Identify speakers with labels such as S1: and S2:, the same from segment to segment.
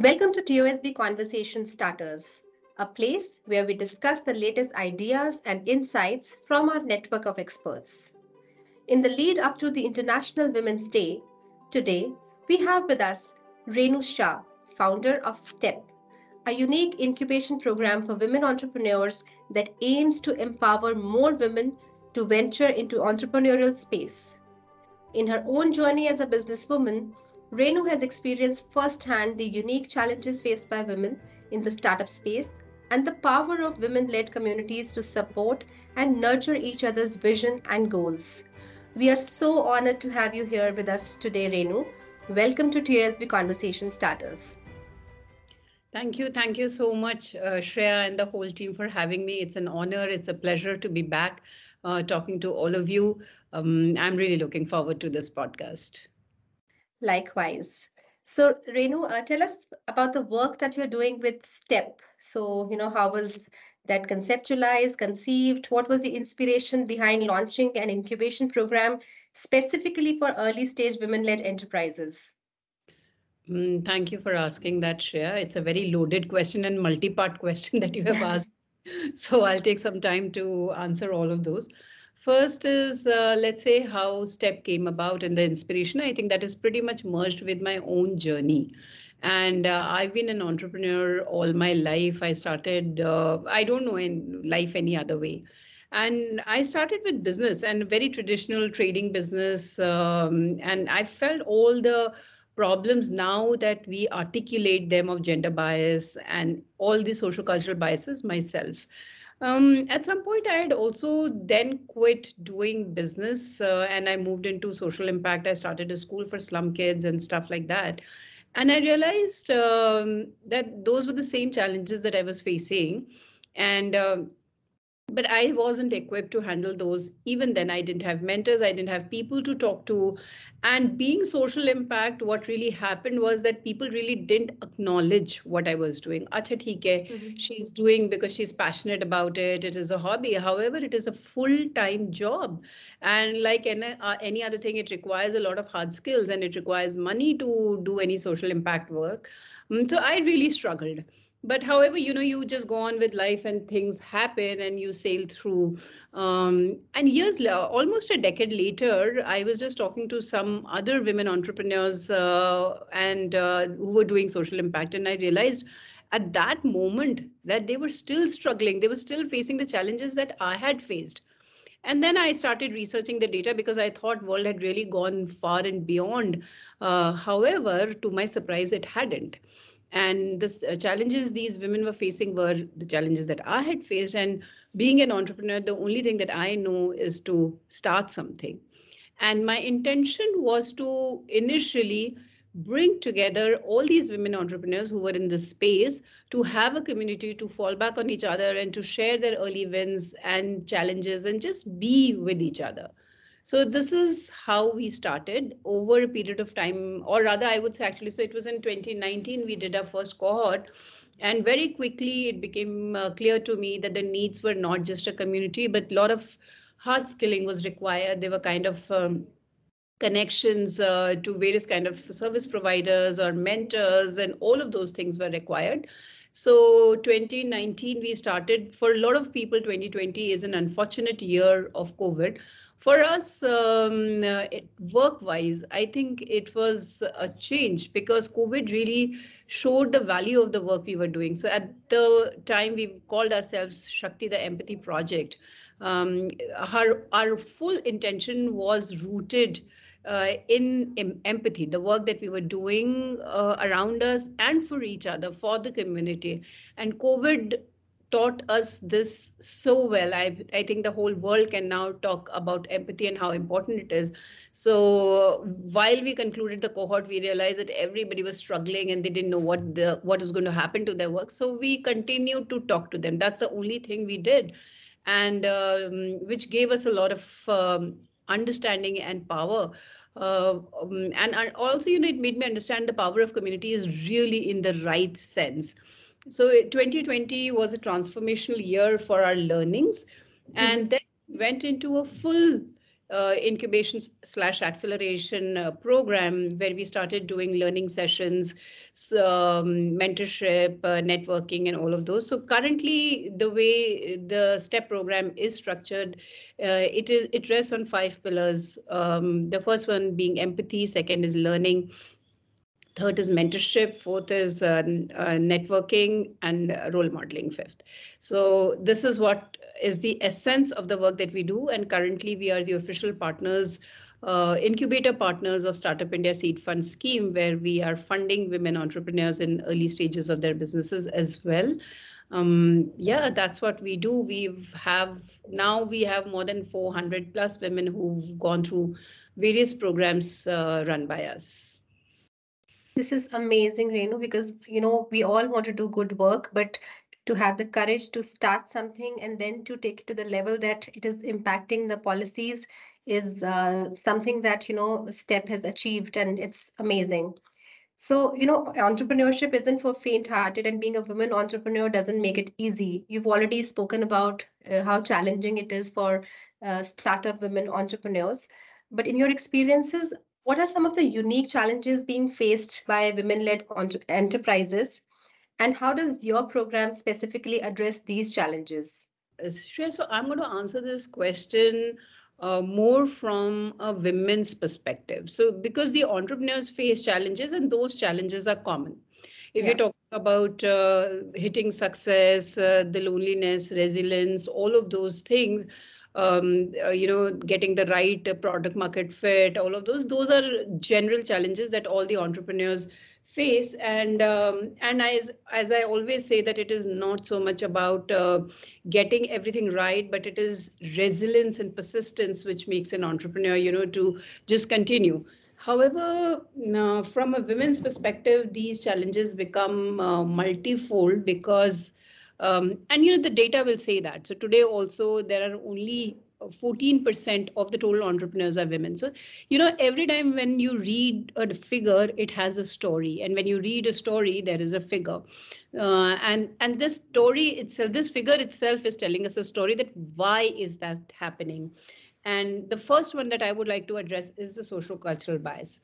S1: Welcome to TOSB Conversation Starters, a place where we discuss the latest ideas and insights from our network of experts. In the lead up to the International Women's Day, today we have with us Reinu Shah, founder of STEP, a unique incubation program for women entrepreneurs that aims to empower more women to venture into entrepreneurial space. In her own journey as a businesswoman, Reinu has experienced firsthand the unique challenges faced by women in the startup space and the power of women led communities to support and nurture each other's vision and goals. We are so honored to have you here with us today, Reinu. Welcome to TSB Conversation Starters.
S2: Thank you. Thank you so much, uh, Shreya and the whole team for having me. It's an honor. It's a pleasure to be back uh, talking to all of you. Um, I'm really looking forward to this podcast.
S1: Likewise. So, Reinu, uh, tell us about the work that you're doing with STEP. So, you know, how was that conceptualized, conceived? What was the inspiration behind launching an incubation program specifically for early stage women led enterprises?
S2: Mm, thank you for asking that, Shreya. It's a very loaded question and multi part question that you have asked. so I'll take some time to answer all of those. First is, uh, let's say, how STEP came about and the inspiration. I think that is pretty much merged with my own journey. And uh, I've been an entrepreneur all my life. I started, uh, I don't know in life any other way. And I started with business and very traditional trading business. Um, and I felt all the problems now that we articulate them of gender bias and all the social cultural biases myself. Um, at some point, I had also then quit doing business uh, and I moved into social impact. I started a school for slum kids and stuff like that. And I realized um, that those were the same challenges that I was facing. And uh, but I wasn't equipped to handle those. Even then, I didn't have mentors, I didn't have people to talk to. And being social impact, what really happened was that people really didn't acknowledge what I was doing. Acha theek hai, mm-hmm. she's doing because she's passionate about it. It is a hobby. However, it is a full-time job. And like any, uh, any other thing, it requires a lot of hard skills and it requires money to do any social impact work. Um, so I really struggled but however you know you just go on with life and things happen and you sail through. Um, and years almost a decade later i was just talking to some other women entrepreneurs uh, and uh, who were doing social impact. And i realized at that moment that they were still struggling. They were still facing the challenges that i had faced. And then i started researching the data because i thought world had really gone far and beyond uh, however to my surprise it hadn't and the uh, challenges these women were facing were the challenges that I had faced. And being an entrepreneur, the only thing that I know is to start something. And my intention was to initially bring together all these women entrepreneurs who were in this space to have a community to fall back on each other and to share their early wins and challenges and just be with each other. So this is how we started over a period of time, or rather, I would say actually, so it was in 2019 we did our first cohort. And very quickly, it became uh, clear to me that the needs were not just a community, but a lot of hard skilling was required. They were kind of um, connections uh, to various kind of service providers or mentors, and all of those things were required. So 2019 we started. For a lot of people, 2020 is an unfortunate year of COVID for us um, uh, work wise i think it was a change because covid really showed the value of the work we were doing so at the time we called ourselves shakti the empathy project um, our, our full intention was rooted uh, in, in, empathy, the work that we were doing uh, around us and for each other, for the community. And COVID taught us this so well. I, I think the whole world can now talk about empathy and how important it is. So while we concluded the cohort, we realized that everybody was struggling and they didn't know what the what is going to happen to their work. So we continued to talk to them. That's the only thing we did, and um, which gave us a lot of um, understanding and power. Uh, um, and, and also, you know, it made me understand the power of community is really in the right sense so 2020 was a transformational year for our learnings and mm-hmm. then went into a full uh, incubation slash acceleration uh, program where we started doing learning sessions, um, mentorship, uh, networking, and all of those. So currently, the way the STEP program is structured, uh, it is it rests on five pillars. Um, the first one being empathy, second is learning, third is mentorship fourth is uh, uh, networking and role modeling fifth so this is what is the essence of the work that we do and currently we are the official partners uh, incubator partners of startup india seed fund scheme where we are funding women entrepreneurs in early stages of their businesses as well um, yeah, that's what we do. We have now we have more than 400 plus women who've gone through various programs uh, run by us.
S1: This is amazing, Reinu, because you know we all want to do good work, but to have the courage to start something and then to take it to the level that it is impacting the policies is uh, something that you know step has achieved and it's amazing. So you know entrepreneurship isn't for faint hearted and being a woman entrepreneur doesn't make it easy. You've already spoken about uh, how challenging it is for uh, startup women entrepreneurs but in your experiences what are some of the unique challenges being faced by women-led enterprises? And how does your program specifically address these challenges?
S2: Shreya, so I'm going to answer this question uh, more from a women's perspective. So because the entrepreneurs face challenges and those challenges are common. If yeah. you're talking about uh, hitting success, uh, the loneliness, resilience, all of those things, um, uh, you know, getting the right product market fit, all of those, those are general challenges that all the entrepreneurs face. And um, and as as I always say that it is not so much about uh, getting everything right, but it is resilience and persistence which makes an entrepreneur, you know, to just continue. However, uh, from a women's perspective, these challenges become uh, multifold because um, and you know the data will say that. So today also there are only 14% of the total entrepreneurs are women. So, you know, every time when you read a figure, it has a story. And when you read a story, there is a figure. Uh, and and this story itself, this figure itself is telling us a story that why is that happening? And the first one that I would like to address is the social cultural bias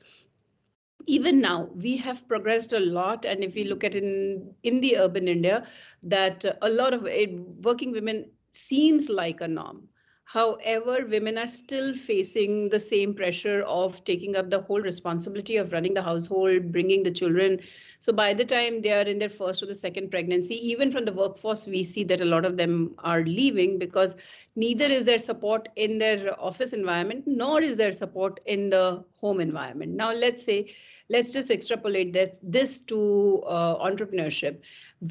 S2: even now we have progressed a lot and if we look at in in the urban india that a lot of it, working women seems like a norm However, women are still facing the same pressure of taking up the whole responsibility of running the household, bringing the children. So by the time they are in their first or the second pregnancy, even from the workforce, we see that a lot of them are leaving because neither is there support in their office environment, nor is there support in the home environment. Now, let's say, let's just extrapolate that, this to uh, entrepreneurship.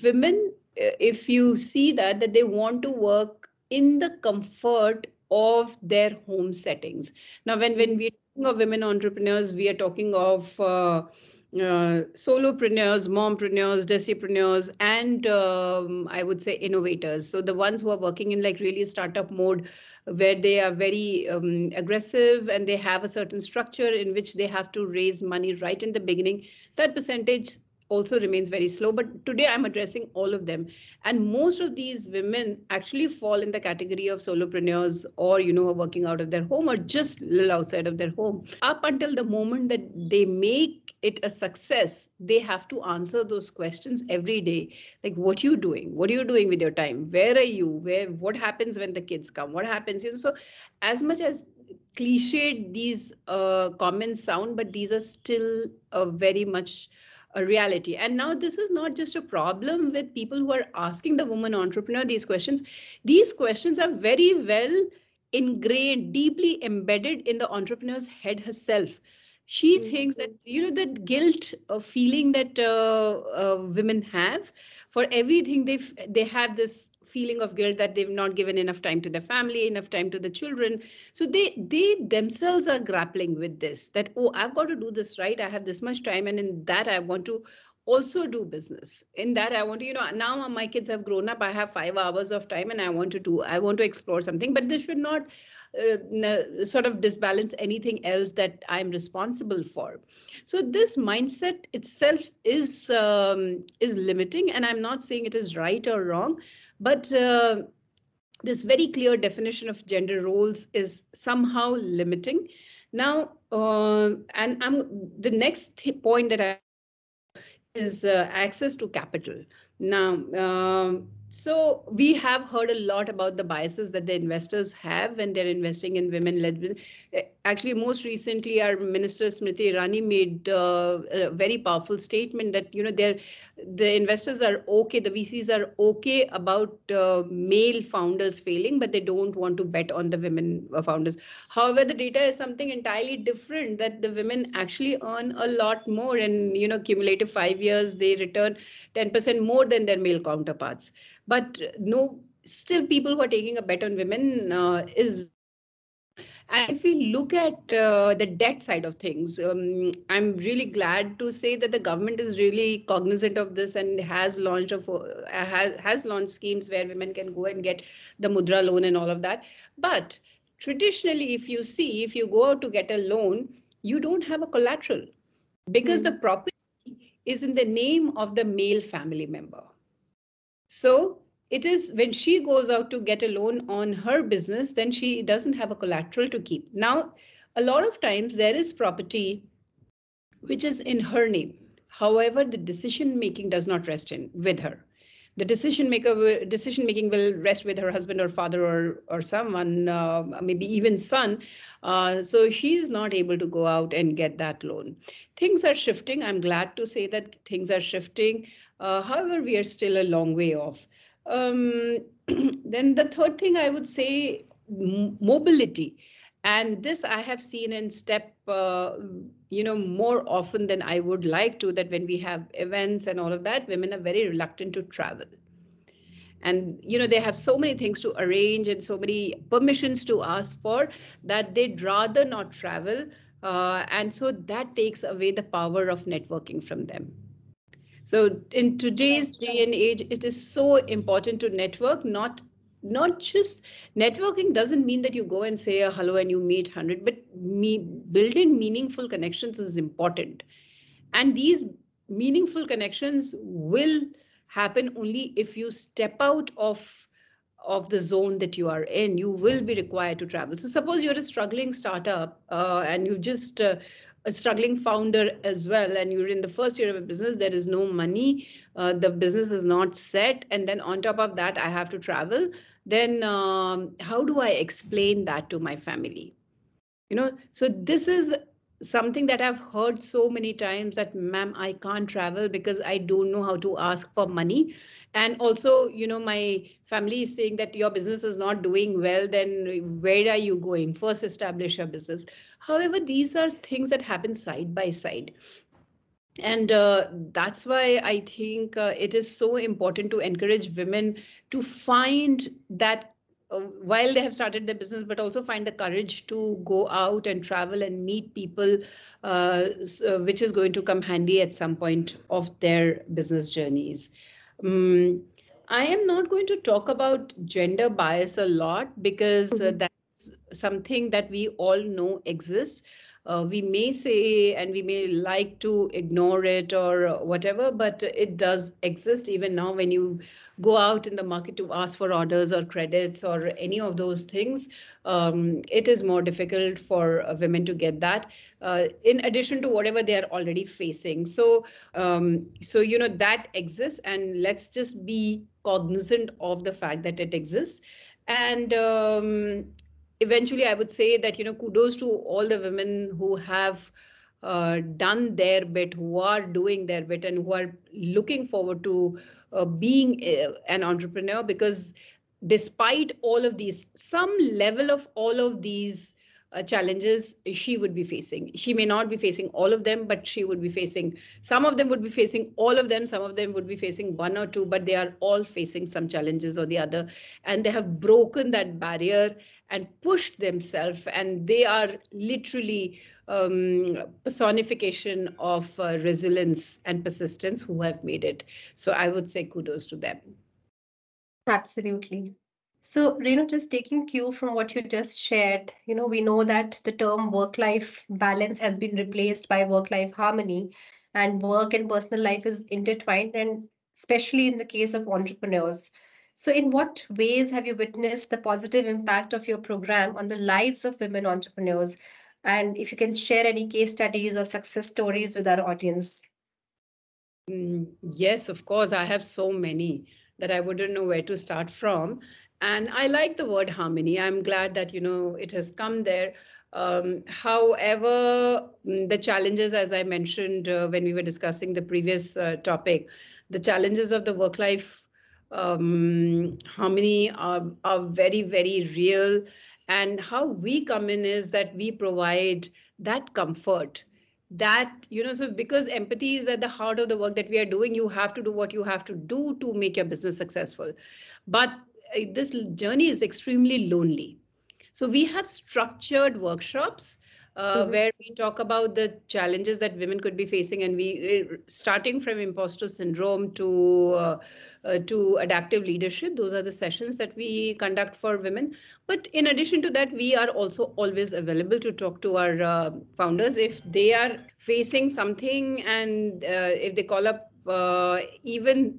S2: Women, if you see that, that they want to work in the comfort of their home settings. Now, when, when we're talking of women entrepreneurs, we are talking of uh, uh, solopreneurs, mompreneurs, decipreneurs, and um, I would say innovators. So the ones who are working in like really startup mode, where they are very um, aggressive and they have a certain structure in which they have to raise money right in the beginning. That percentage also remains very slow. But today I'm addressing all of them. And most of these women actually fall in the category of solopreneurs or, you know, working out of their home or just a little outside of their home. Up until the moment that they make it a success, they have to answer those questions every day. Like, what are you doing? What are you doing with your time? Where are you? Where what happens when the kids come? What happens? You know, so as much as cliched these uh, comments sound, but these are still uh, very much a reality. And now this is not just a problem with people who are asking the woman entrepreneur these questions. These questions are very well ingrained, deeply embedded in the entrepreneur's head herself. She mm-hmm. thinks that you know that guilt of feeling that uh, uh, women have for everything they they have this feeling of guilt that they've not given enough time to their family enough time to the children. So they they themselves are grappling with this that oh i've got to do this right. I have this much time and in that i want to also do business. In that i want to you know now my kids have grown up. I have 5 hours of time and i want to do i want to explore something. But this should not uh, sort of disbalance anything else that i'm responsible for. So this mindset itself is um, is limiting and i'm not saying it is right or wrong but uh, this very clear definition of gender roles is somehow limiting. Now, uh, and I'm the next point that I is uh, access to capital. Now, um, so we have heard a lot about the biases that the investors have when they're investing in women-led. Actually, most recently, our minister Smriti Irani made uh, a very powerful statement that you know the investors are okay, the VCs are okay about uh, male founders failing, but they don't want to bet on the women uh, founders. However, the data is something entirely different. That the women actually earn a lot more, and you know, cumulative five years they return 10% more than their male counterparts but no still people who are taking a bet on women uh, is and if we look at uh, the debt side of things, um, I'm really glad to say that the government is really cognizant of this and has launched a, uh, has, has launched schemes where women can go and get the mudra loan and all of that. But traditionally, if you see, if you go out to get a loan, you don't have a collateral because mm. the property is in the name of the male family member. So it is when she goes out to get a loan on her business, then she doesn't have a collateral to keep. Now, a lot of times there is property which is in her name. However, the decision making does not rest in with her. The decision maker decision making will rest with her husband or father or or someone, uh, maybe even son. Uh, so she's not able to go out and get that loan. Things are shifting. I'm glad to say that things are shifting. Uh, however, we are still a long way off. Um, then the third thing I would say, mobility. And this I have seen in step, uh, you know, more often than I would like to. That when we have events and all of that, women are very reluctant to travel and you know they have so many things to arrange and so many permissions to ask for that they'd rather not travel uh, and so that takes away the power of networking from them so in today's day and age, it is so important to network, not not just networking doesn't mean that you go and say a hello and you meet 100 but me building meaningful connections is important. And these meaningful connections will happen only if you step out of of the zone that you are in. You will be required to travel. So suppose you're a struggling startup uh, and you just uh, a struggling founder as well and you're in the first year of a business there is no money uh, the business is not set and then on top of that i have to travel then um, how do i explain that to my family? You know so this is something that i've heard so many times that ma'am i can't travel because i don't know how to ask for money and also you know my family is saying that your business is not doing well then where are you going? First establish your business. However these are things that happen side by side. And uh, that's why i think uh, it is so important to encourage women to find that uh, while they have started their business but also find the courage to go out and travel and meet people uh, so, which is going to come handy at some point of their business journeys um, I am not going to talk about gender bias a lot because uh, mm-hmm. that's something that we all know exists. Uh, we may say and we may like to ignore it or whatever, but it does exist even now when you go out in the market to ask for orders or credits or any of those things. Um, it is more difficult for women to get that uh, in addition to whatever they are already facing. So, um, so you know that exists, and let's just be cognizant of the fact that it exists. And um, eventually i would say that you know kudos to all the women who have uh, done their bit who are doing their bit and who are looking forward to uh, being a, uh, an entrepreneur because despite all of these some level of all of these uh, challenges she would be facing. She may not be facing all of them, but she would be facing some of them would be facing all of them. Some of them would be facing one or two, but they are all facing some challenges or the other. And they have broken that barrier and pushed themselves. And they are literally um, personification of uh, resilience and persistence who have made it. So I would say kudos to them.
S1: Absolutely. So, Reinu, just taking cue from what you just shared, you know, we know that the term work life balance has been replaced by work life harmony, and work and personal life is intertwined. And especially in the case of entrepreneurs, So, in what ways have you witnessed the positive impact of your program on the lives of women entrepreneurs? And if you can share any case studies or success stories with our audience.
S2: Mm, yes, of course. I have so many that I wouldn't know where to start from. And I like the word harmony. I'm glad that, you know, it has come there. Um, however, mm, the challenges, as I mentioned uh, when we were discussing the previous uh, topic, the challenges of the work life um, harmony are, are very, very real. And how we come in is that we provide that comfort that you know so because empathy is at the heart of the work that we are doing you have to do what you have to do to make your business successful but this journey is extremely lonely so we have structured workshops uh, mm-hmm. where we talk about the challenges that women could be facing and we uh, starting from imposter syndrome to uh, uh, to adaptive leadership those are the sessions that we conduct for women but in addition to that we are also always available to talk to our uh, founders if they are facing something and uh, if they call up even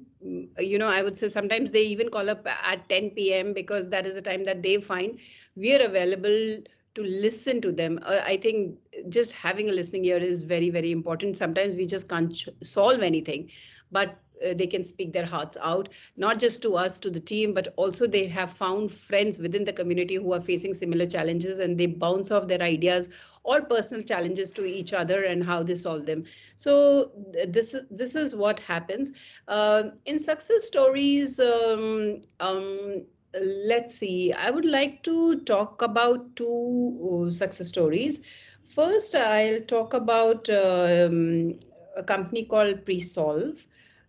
S2: you know i would say sometimes they even call up at 10 p.m because that is the time that they find we are available to listen to them. Uh, I think just having a listening ear is very, very important. Sometimes we just can't solve anything, but uh, they can speak their hearts out, not just to us, to the team, but also they have found friends within the community who are facing similar challenges and they bounce off their ideas or personal challenges to each other and how they solve them. So this, this is what happens. Uh, in success stories, um, um, let's see, I would like to talk about two uh, success stories. First, I'll talk about um, a company called Presolv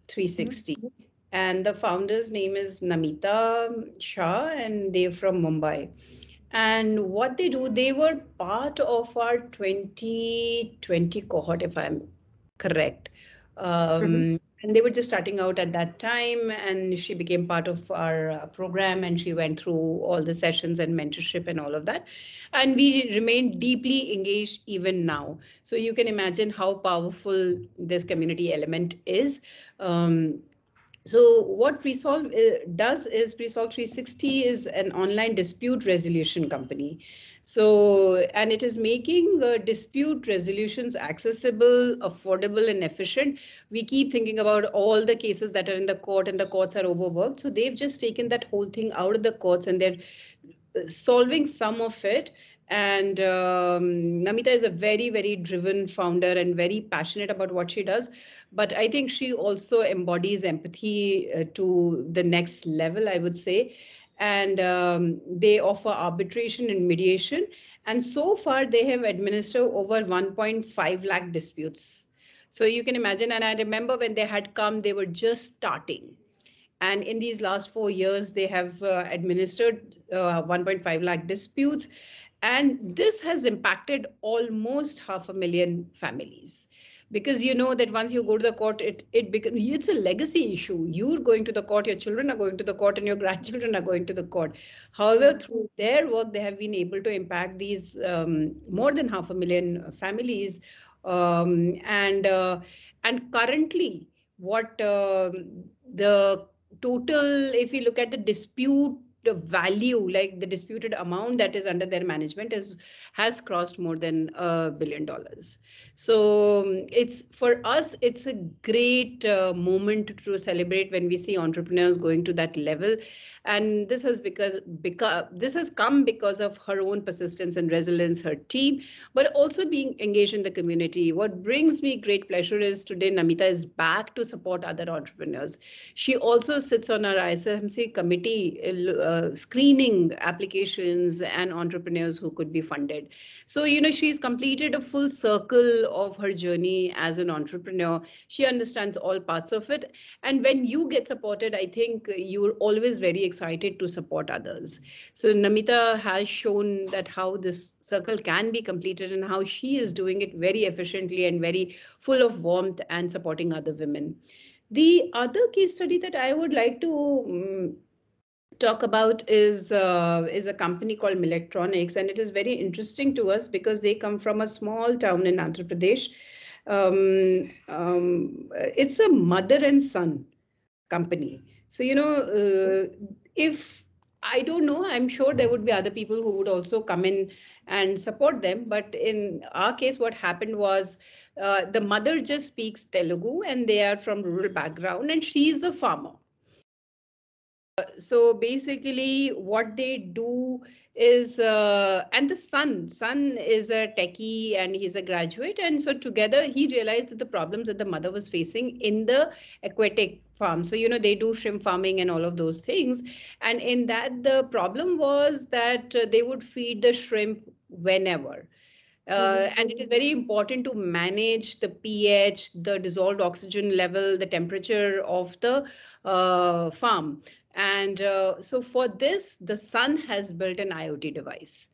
S2: 360. Mm-hmm. And the founder's name is Namita Shah, and they're from Mumbai. And what they do, they were part of our 2020 cohort, if I'm correct. Um, mm-hmm. and they were just starting out at that time and she became part of our uh, program and she went through all the sessions and mentorship and all of that. And we remain deeply engaged even now. So you can imagine how powerful this community element is. Um, so what Presolv uh, does is Presolv 360 is an online dispute resolution company. So, and it is making uh, dispute resolutions accessible, affordable, and efficient. We keep thinking about all the cases that are in the court and the courts are overworked. So they've just taken that whole thing out of the courts and they're solving some of it and um, Namita is a very, very driven founder and very passionate about what she does. But I think she also embodies empathy uh, to the next level, I would say and um, they offer arbitration and mediation. And so far, they have administered over 1.5 lakh disputes. So you can imagine, and I remember when they had come, they were just starting. And in these last four years, they have uh, administered uh, 1.5 lakh disputes. And this has impacted almost half a million families. Because you know that once you go to the court it it becomes it's a legacy issue. You're going to the court your children are going to the court and your grandchildren are going to the court. However through their work they have been able to impact these um, more than half a million families. Um, and uh, and currently what uh, the total if you look at the dispute the value like the disputed amount that is under their management is has crossed more than a billion dollars. So um, it's for us it's a great uh, moment to celebrate when we see entrepreneurs going to that level. And this has because because this has come because of her own persistence and resilience her team but also being engaged in the community. What brings me great pleasure is today namita is back to support other entrepreneurs. She also sits on our ismc committee uh, screening applications and entrepreneurs who could be funded so you know she's completed a full circle of her journey as an entrepreneur she understands all parts of it and when you get supported i think you're always very excited to support others. So Namita has shown that how this circle can be completed and how she is doing it very efficiently and very full of warmth and supporting other women. The other case study that I would like to um, talk about is uh, is a company called Millectronics, and it is very interesting to us because they come from a small town in Andhra Pradesh. Um, um, it's a mother and son company. So, you know, uh, if I don't know, I'm sure there would be other people who would also come in and support them. But in our case, what happened was uh, the mother just speaks Telugu and they are from rural background and she's a farmer. So basically what they do is uh, and the son son is a techie and he's a graduate and so together he realized that the problems that the mother was facing in the aquatic farm so you know they do shrimp farming and all of those things and in that the problem was that uh, they would feed the shrimp whenever uh, mm-hmm. and it is very important to manage the pH, the dissolved oxygen level, the temperature of the uh, farm. And uh, so for this, the son has built an IoT device.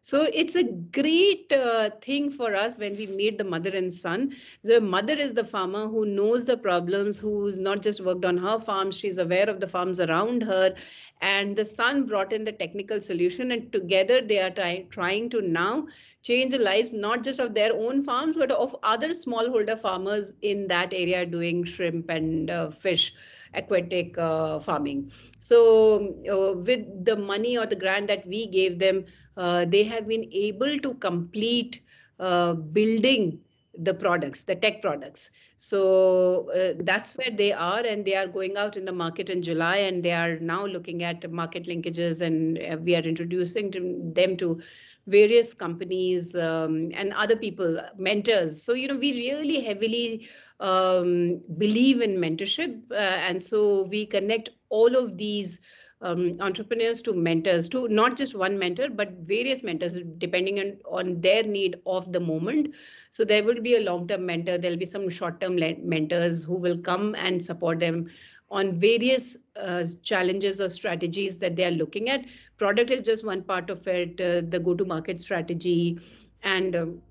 S2: So it's a great uh, thing for us when we meet the mother and son. The mother is the farmer who knows the problems, who's not just worked on her farm, she's aware of the farms around her. And the son brought in the technical solution, and together they are try- trying to now change the lives not just of their own farms, but of other smallholder farmers in that area doing shrimp and uh, fish aquatic uh, farming. So uh, with the money or the grant that we gave them, uh, they have been able to complete building the products, the tech products. So uh, that's where they are, and they are going out in the market in July, and they are now looking at market linkages, and we are introducing them to various companies um, and other people, mentors. So, you know, we really heavily um, believe in mentorship. Uh, and so we connect all of these um, entrepreneurs to mentors, to not just one mentor, but various mentors, depending on, on their need of the moment. So there will be a long-term mentor. There'll be some short-term mentors who will come and support them on various uh, challenges or strategies that they are looking at. Product is just one part of it, uh, the go-to-market strategy, and um,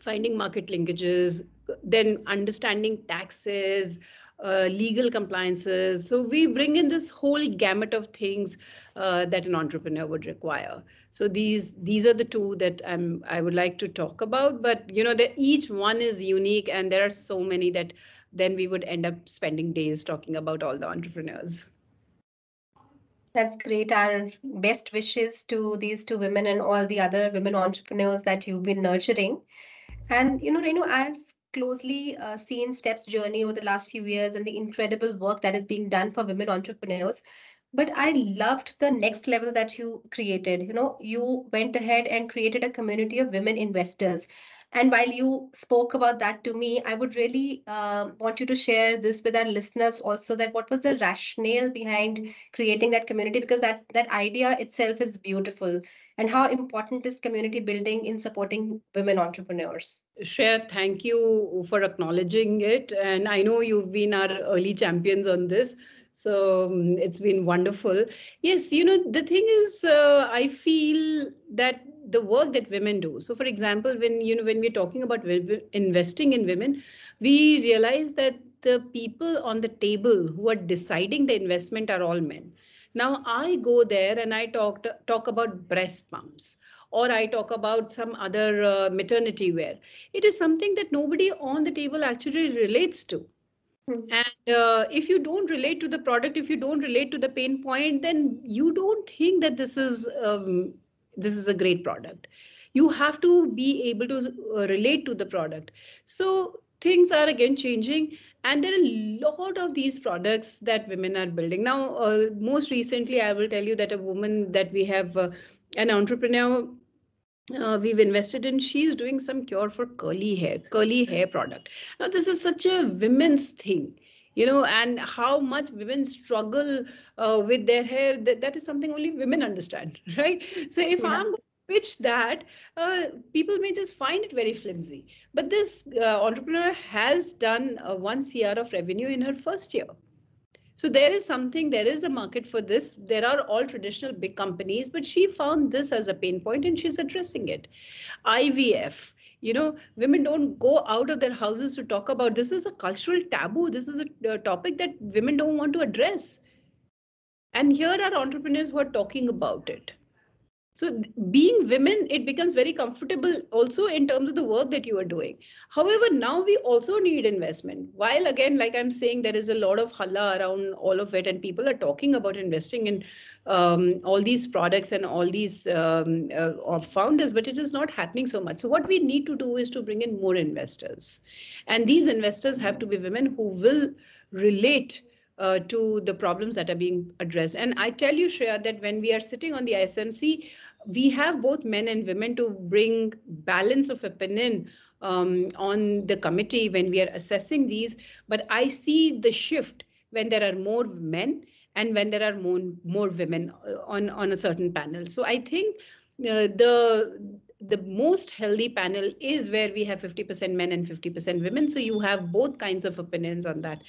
S2: finding market linkages, then understanding taxes, uh, legal compliances. So we bring in this whole gamut of things uh, that an entrepreneur would require. So these these are the two that I'm I would like to talk about. But you know, that each one is unique, and there are so many that then we would end up spending days talking about all the entrepreneurs.
S1: That's great. Our best wishes to these two women and all the other women entrepreneurs that you've been nurturing. And you know, Reinu, I've closely uh, seen Step's journey over the last few years and the incredible work that is being done for women entrepreneurs. But I loved the next level that you created. You know, you went ahead and created a community of women investors. And while you spoke about that to me, I would really uh, want you to share this with our listeners also that what was the rationale behind creating that community? Because that, that idea itself is beautiful and how important is community building in supporting women entrepreneurs?
S2: Shreya, thank you for acknowledging it. And I know you've been our early champions on this. So um, it's been wonderful. Yes, you know, the thing is, uh, I feel that the work that women do. So, for example, when you know when we're talking about investing in women, we realize that the people on the table who are deciding the investment are all men. Now I go there and I talk talk about breast pumps or I talk about some other uh, maternity wear. It is something that nobody on the table actually relates to. Mm-hmm. And uh, if you don't relate to the product, if you don't relate to the pain point, then you don't think that this is um, this is a great product. You have to be able to uh, relate to the product. So things are again changing and there are a lot of these products that women are building now uh, most recently i will tell you that a woman that we have uh, an entrepreneur uh, we've invested in she's doing some cure for curly hair curly hair product now this is such a women's thing you know and how much women struggle uh, with their hair that, that is something only women understand right so if yeah. i'm pitch that, uh, people may just find it very flimsy. But this uh, entrepreneur has done uh, one CR of revenue in her first year. So there is something, there is a market for this. There are all traditional big companies, but she found this as a pain point and she's addressing it. IVF, you know, women don't go out of their houses to talk about this is a cultural taboo. This is a, a topic that women don't want to address. And here are entrepreneurs who are talking about it so being women it becomes very comfortable also in terms of the work that you are doing. However now we also need investment. While again like i'm saying there is a lot of halla around all of it and people are talking about investing in um, all these products and all these um, uh, founders but it is not happening so much. So what we need to do is to bring in more investors. And these investors have to be women who will relate uh, to the problems that are being addressed. And I tell you, Shreya, that when we are sitting on the ISMC, we have both men and women to bring balance of opinion um, on the committee when we are assessing these. But I see the shift when there are more men and when there are more, more women uh, on, on a certain panel. So I think uh, the the most healthy panel is where we have 50% men and 50% women. So you have both kinds of opinions on that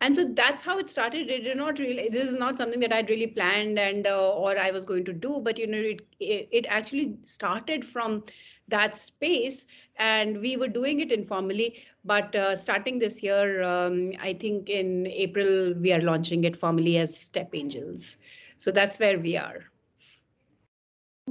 S2: and so that's how it started. It did not really this is not something that i'd really planned and uh, or i was going to do but you know it, it, it actually started from that space and we were doing it informally but uh, starting this year um, i think in april we are launching it formally as step angels. So that's where we are.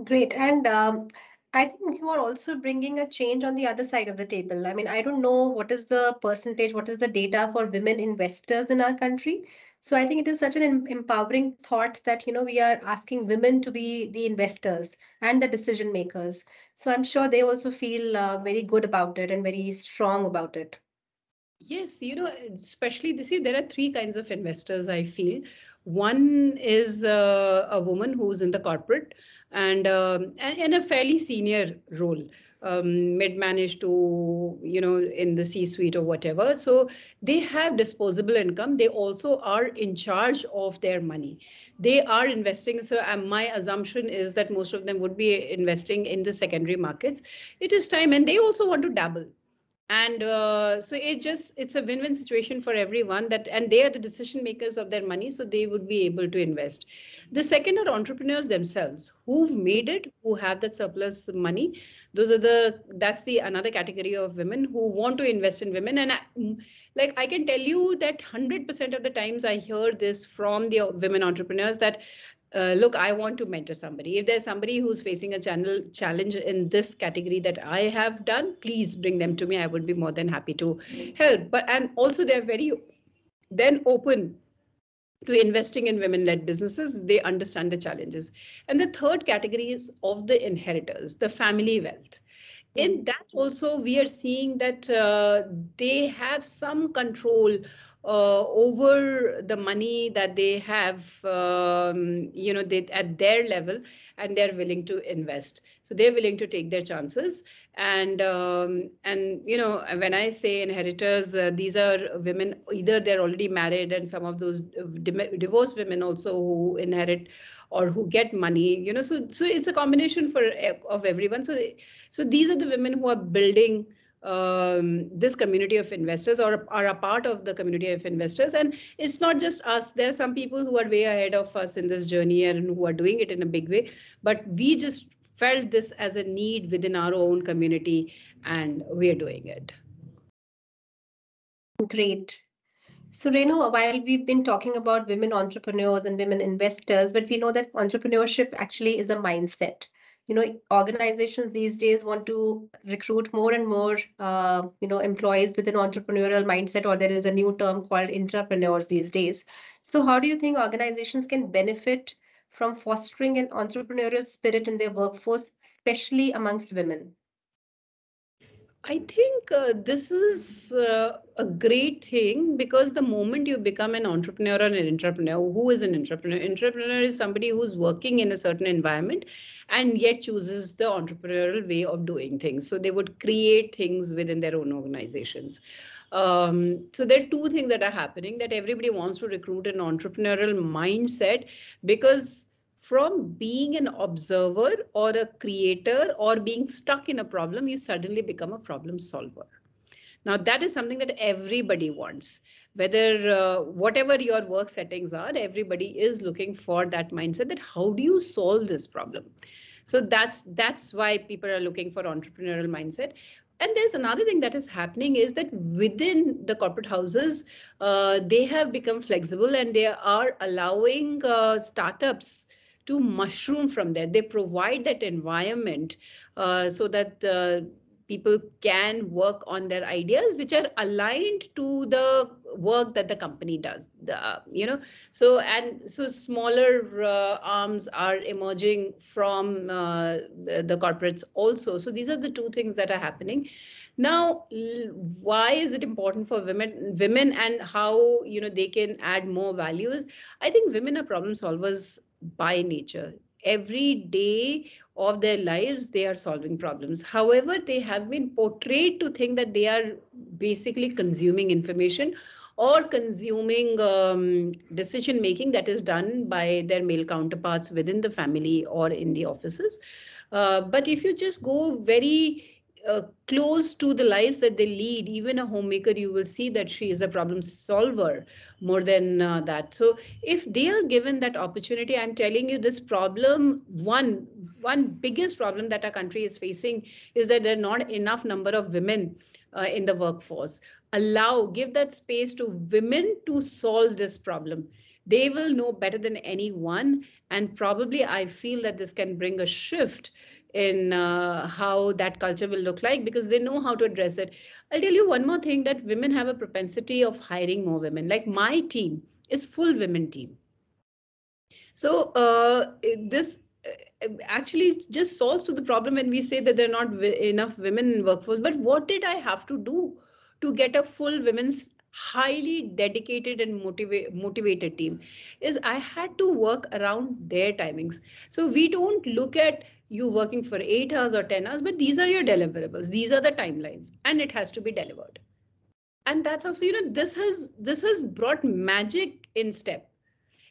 S1: Great. And um, I think you are also bringing a change on the other side of the table. I mean, I don't know what is the percentage, what is the data for women investors in our country. So I think it is such an empowering thought that you know we are asking women to be the investors and the decision makers. So I'm sure they also feel uh, very good about it and very strong about it.
S2: Yes, you know, especially this year, there are three kinds of investors. I feel one is uh, a woman who's in the corporate and um, and, a fairly senior role um, mid-managed to you know in the c-suite or whatever. So they have disposable income. They also are in charge of their money. They are investing. So um, my assumption is that most of them would be investing in the secondary markets. It is time and they also want to dabble and uh, so it just it's a win-win situation for everyone that and they are the decision makers of their money so they would be able to invest. The second are entrepreneurs themselves. Who've made it? Who have that surplus money? Those are the that's the another category of women who want to invest in women. And I, like i can tell you that 100% of the times i hear this from the women entrepreneurs that uh, look, I want to mentor somebody. If there's somebody who's facing a channel challenge in this category that I have done, please bring them to me. I would be more than happy to help. But and also they're very then open to investing in women-led businesses. They understand the challenges. And the third category is of the inheritors, the family wealth. In that also, we are seeing that uh, they have some control uh, over the money that they have, um, you know, they, at their level, and they're willing to invest. So they're willing to take their chances. And um, and you know, when I say inheritors, uh, these are women. Either they're already married, and some of those divorced women also who inherit or who get money. You know, so so it's a combination for of everyone. So so these are the women who are building um, this community of investors or are a part of the community of investors. And it's not just us. There are some people who are way ahead of us in this journey and who are doing it in a big way. But we just felt this as a need within our own community and we're doing it.
S1: Great. So, Reinu, while we've been talking about women entrepreneurs and women investors, but we know that entrepreneurship actually is a mindset you know organizations these days want to recruit more and more uh, you know employees with an entrepreneurial mindset or there is a new term called intrapreneurs these days. So how do you think organizations can benefit from fostering an entrepreneurial spirit in their workforce especially amongst women
S2: I think uh, this is uh, a great thing because the moment you become an entrepreneur or an intrapreneur, who is an intrapreneur? Intrapreneur is somebody who's working in a certain environment and yet chooses the entrepreneurial way of doing things. So they would create things within their own organizations. Um, so there are two things that are happening that everybody wants to recruit an entrepreneurial mindset because from being an observer or a creator or being stuck in a problem, you suddenly become a problem solver. Now, that is something that everybody wants. Whether uh, whatever your work settings are, everybody is looking for that mindset that how do you solve this problem? So that's that's why people are looking for entrepreneurial mindset. And there's another thing that is happening is that within the corporate houses, uh, they have become flexible and they are allowing uh, startups to mushroom from there. They provide that environment uh, so that uh, people can work on their ideas which are aligned to the work that the company does the, you know. So and so smaller uh, arms are emerging from uh, the, the corporates also. So these are the two things that are happening. Now why is it important for women women and how you know they can add more values? I think women are problem solvers by nature. Every day of their lives they are solving problems. However they have been portrayed to think that they are basically consuming information or consuming um, decision making that is done by their male counterparts within the family or in the offices. Uh, but if you just go very uh, close to the lives that they lead even a homemaker you will see that she is a problem solver more than uh, that. So if they are given that opportunity i'm telling you this problem one one biggest problem that our country is facing is that there are not enough number of women uh, in the workforce. Allow give that space to women to solve this problem. They will know better than anyone and probably i feel that this can bring a shift in uh, how that culture will look like because they know how to address it. I'll tell you one more thing that women have a propensity of hiring more women. Like my team is full women team. So uh, this uh, actually just solves to the problem when we say that there are not enough women in workforce. But what did I have to do to get a full women's highly dedicated and motiva- motivated team is i had to work around their timings so we don't look at you working for 8 hours or 10 hours but these are your deliverables. These are the timelines and it has to be delivered. And that's also you know this has this has brought magic in step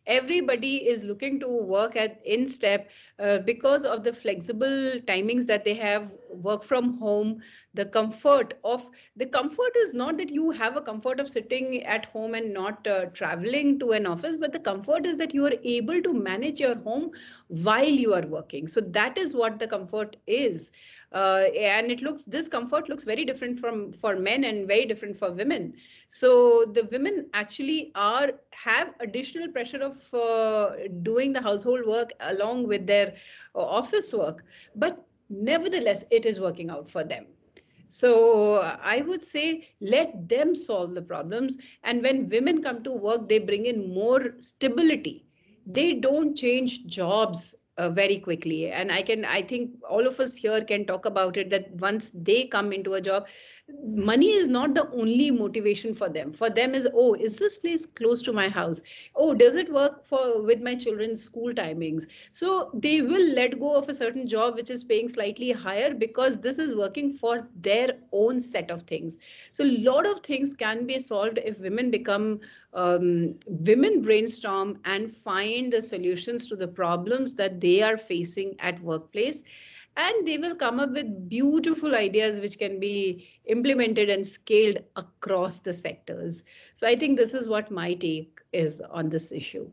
S2: everybody is looking to work at in step uh, because of the flexible timings that they have work from home the comfort of the comfort is not that you have a comfort of sitting at home and not uh, traveling to an office but the comfort is that you are able to manage your home while you are working. So that is what the comfort is uh, and it looks this comfort looks very different from for men and very different for women so the women actually are have additional pressure of uh, doing the household work along with their uh, office work but nevertheless it is working out for them so I would say let them solve the problems. And when women come to work, they bring in more stability. They don't change jobs uh, very quickly. And i can i think all of us here can talk about it that once they come into a job money is not the only motivation for them. For them is oh is this place close to my house? Oh does it work for with my children's school timings? So they will let go of a certain job which is paying slightly higher because this is working for their own set of things. So a lot of things can be solved if women become um, women brainstorm and find the solutions to the problems that they are facing at workplace and they will come up with beautiful ideas which can be implemented and scaled across the sectors. So I think this is what my take is on this issue.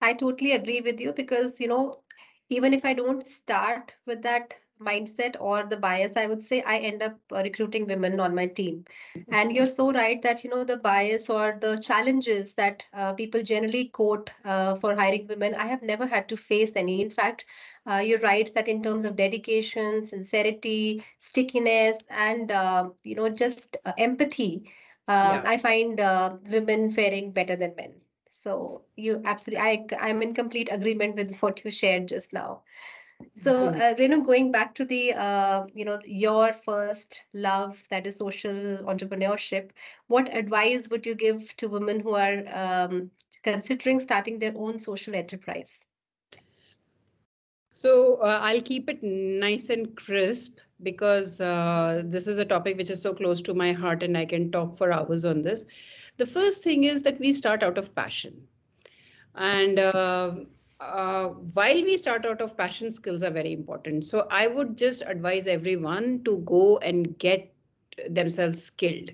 S1: I totally agree with you because, you know, even if I don't start with that mindset or the bias, I would say I end up uh, recruiting women on my team. Mm-hmm. And you're so right that, you know, the bias or the challenges that uh, people generally quote uh, for hiring women, I have never had to face any. In fact, uh, you're right that in terms of dedication, sincerity, stickiness, and uh, you know just uh, empathy, uh, yeah. I find uh, women faring better than men. So you absolutely, I I'm in complete agreement with what you shared just now. So, uh, Reinu, going back to the, uh, you know, your first love, that is social entrepreneurship, what advice would you give to women who are um, considering starting their own social enterprise?
S2: So uh, I'll keep it nice and crisp because uh, this is a topic which is so close to my heart and I can talk for hours on this. The first thing is that we start out of passion. And uh, uh while we start out of passion, skills are very important. So I would just advise everyone to go and get themselves skilled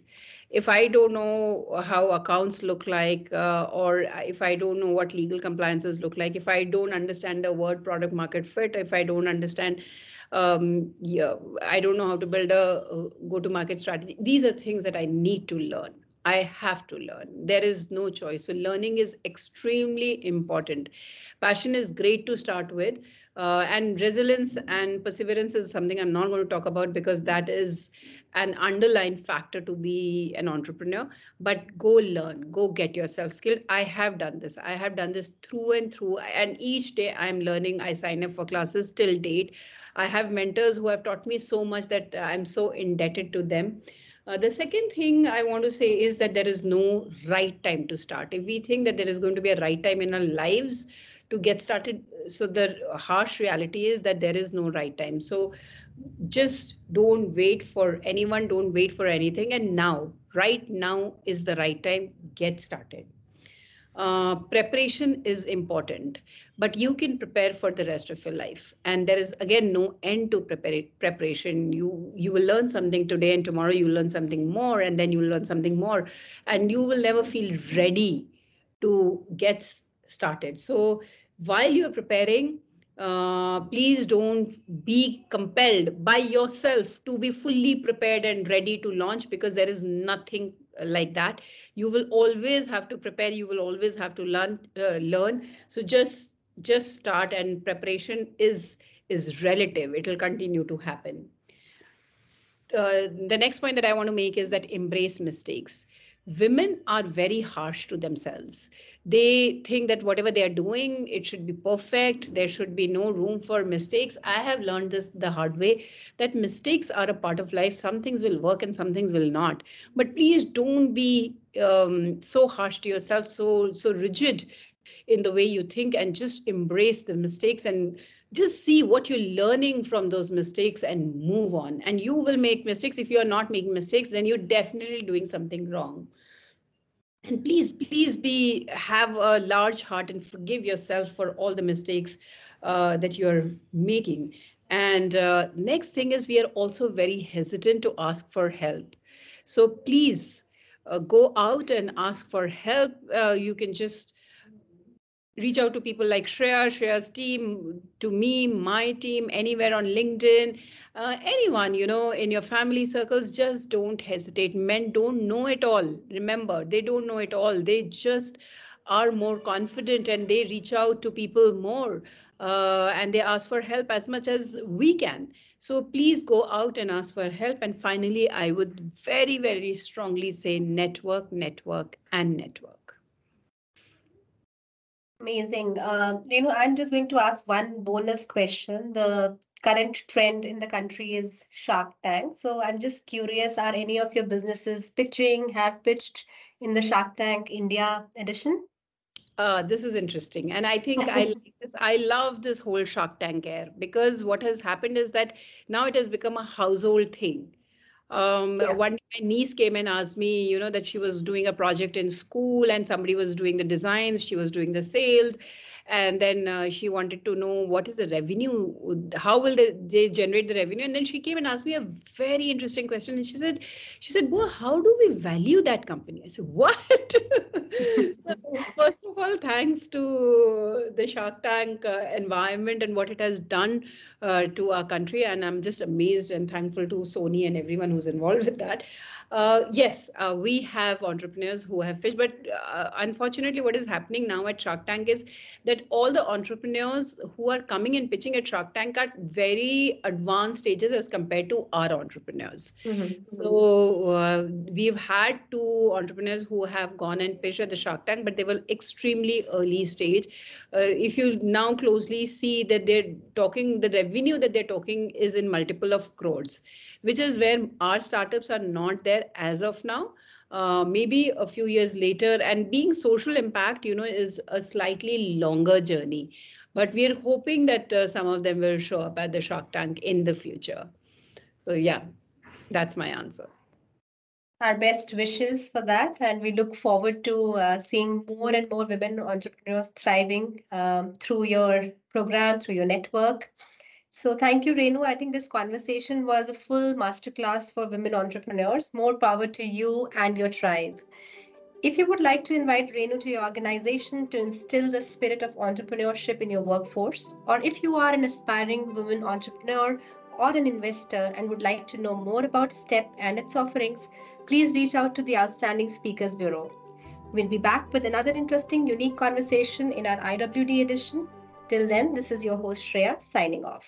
S2: if I don't know how accounts look like, uh, or if I don't know what legal compliances look like, if I don't understand the word product market fit, if I don't understand, um, yeah, I don't know how to build a, a go to market strategy. These are things that I need to learn. I have to learn. There is no choice. So learning is extremely important. Passion is great to start with. Uh, and resilience and perseverance is something I'm not going to talk about because that is an underlying factor to be an entrepreneur. But go learn, go get yourself skilled. I have done this. I have done this through and through. And each day I'm learning. I sign up for classes till date. I have mentors who have taught me so much that I'm so indebted to them. Uh, the second thing I want to say is that there is no right time to start. If we think that there is going to be a right time in our lives, to get started so the harsh reality is that there is no right time. So just don't wait for anyone don't wait for anything. And now right now is the right time. Get started uh, preparation is important but you can prepare for the rest of your life. And there is again no end to prepare preparation. You you will learn something today and tomorrow you learn something more and then you learn something more. And you will never feel ready to get started. So while you're preparing, uh, please don't be compelled by yourself to be fully prepared and ready to launch because there is nothing like that. You will always have to prepare. You will always have to learn. Uh, learn. So just just start, and preparation is is relative. It will continue to happen. Uh, the next point that I want to make is that embrace mistakes women are very harsh to themselves. They think that whatever they are doing it should be perfect. There should be no room for mistakes. I have learned this the hard way that mistakes are a part of life. Some things will work and some things will not. But please don't be um, so harsh to yourself so so rigid in the way you think and just embrace the mistakes and just see what you're learning from those mistakes and move on. And you will make mistakes. If you are not making mistakes then you're definitely doing something wrong. And please please be have a large heart and forgive yourself for all the mistakes uh, that you're making. And uh, next thing is we are also very hesitant to ask for help. So please uh, go out and ask for help. Uh, you can just reach out to people like Shreya, Shreya's team, to me, my team, anywhere on LinkedIn, uh, anyone, you know, in your family circles, just don't hesitate. Men don't know it all. Remember, they don't know it all. They just are more confident and they reach out to people more uh, and they ask for help as much as we can. So please go out and ask for help. And finally, I would very, very strongly say network, network, and network.
S1: Amazing. Uh, you know, I'm just going to ask one bonus question. The current trend in the country is Shark Tank. So I'm just curious, are any of your businesses pitching, have pitched in the Shark Tank India edition?
S2: Uh, this is interesting. And I think I like this. I love this whole Shark Tank air because what has happened is that now it has become a household thing. Um, yeah. One day my niece came and asked me, you know, that she was doing a project in school and somebody was doing the designs, she was doing the sales, and then uh, she wanted to know what is the revenue how will they, they generate the revenue? And then she came and asked me a very interesting question. And she said she said well how do we value that company? I said what? So first of all thanks to the shark tank uh, environment and what it has done uh, to our country. And i'm just amazed and thankful to sony and everyone who's involved with that uh, yes, uh, we have entrepreneurs who have pitched, but uh, unfortunately, what is happening now at Shark Tank is that all the entrepreneurs who are coming and pitching at Shark Tank are very advanced stages as compared to our entrepreneurs. Mm-hmm. So uh, we've had two entrepreneurs who have gone and pitched at the Shark Tank, but they were extremely early stage. Uh, if you now closely see that they're talking, the revenue that they're talking is in multiple of crores which is where our startups are not there as of now. Uh, maybe a few years later and being social impact you know is a slightly longer journey. But we're hoping that uh, some of them will show up at the shark tank in the future. So yeah that's my answer
S1: our best wishes for that and we look forward to uh, seeing more and more women entrepreneurs thriving um, through your program through your network so thank you, Reinu. I think this conversation was a full masterclass for women entrepreneurs. More power to you and your tribe. If you would like to invite Reinu to your organization to instill the spirit of entrepreneurship in your workforce, or if you are an aspiring woman entrepreneur or an investor and would like to know more about STEP and its offerings, please reach out to the Outstanding Speakers Bureau. We'll be back with another interesting, unique conversation in our IWD edition. Till then, this is your host Shreya signing off.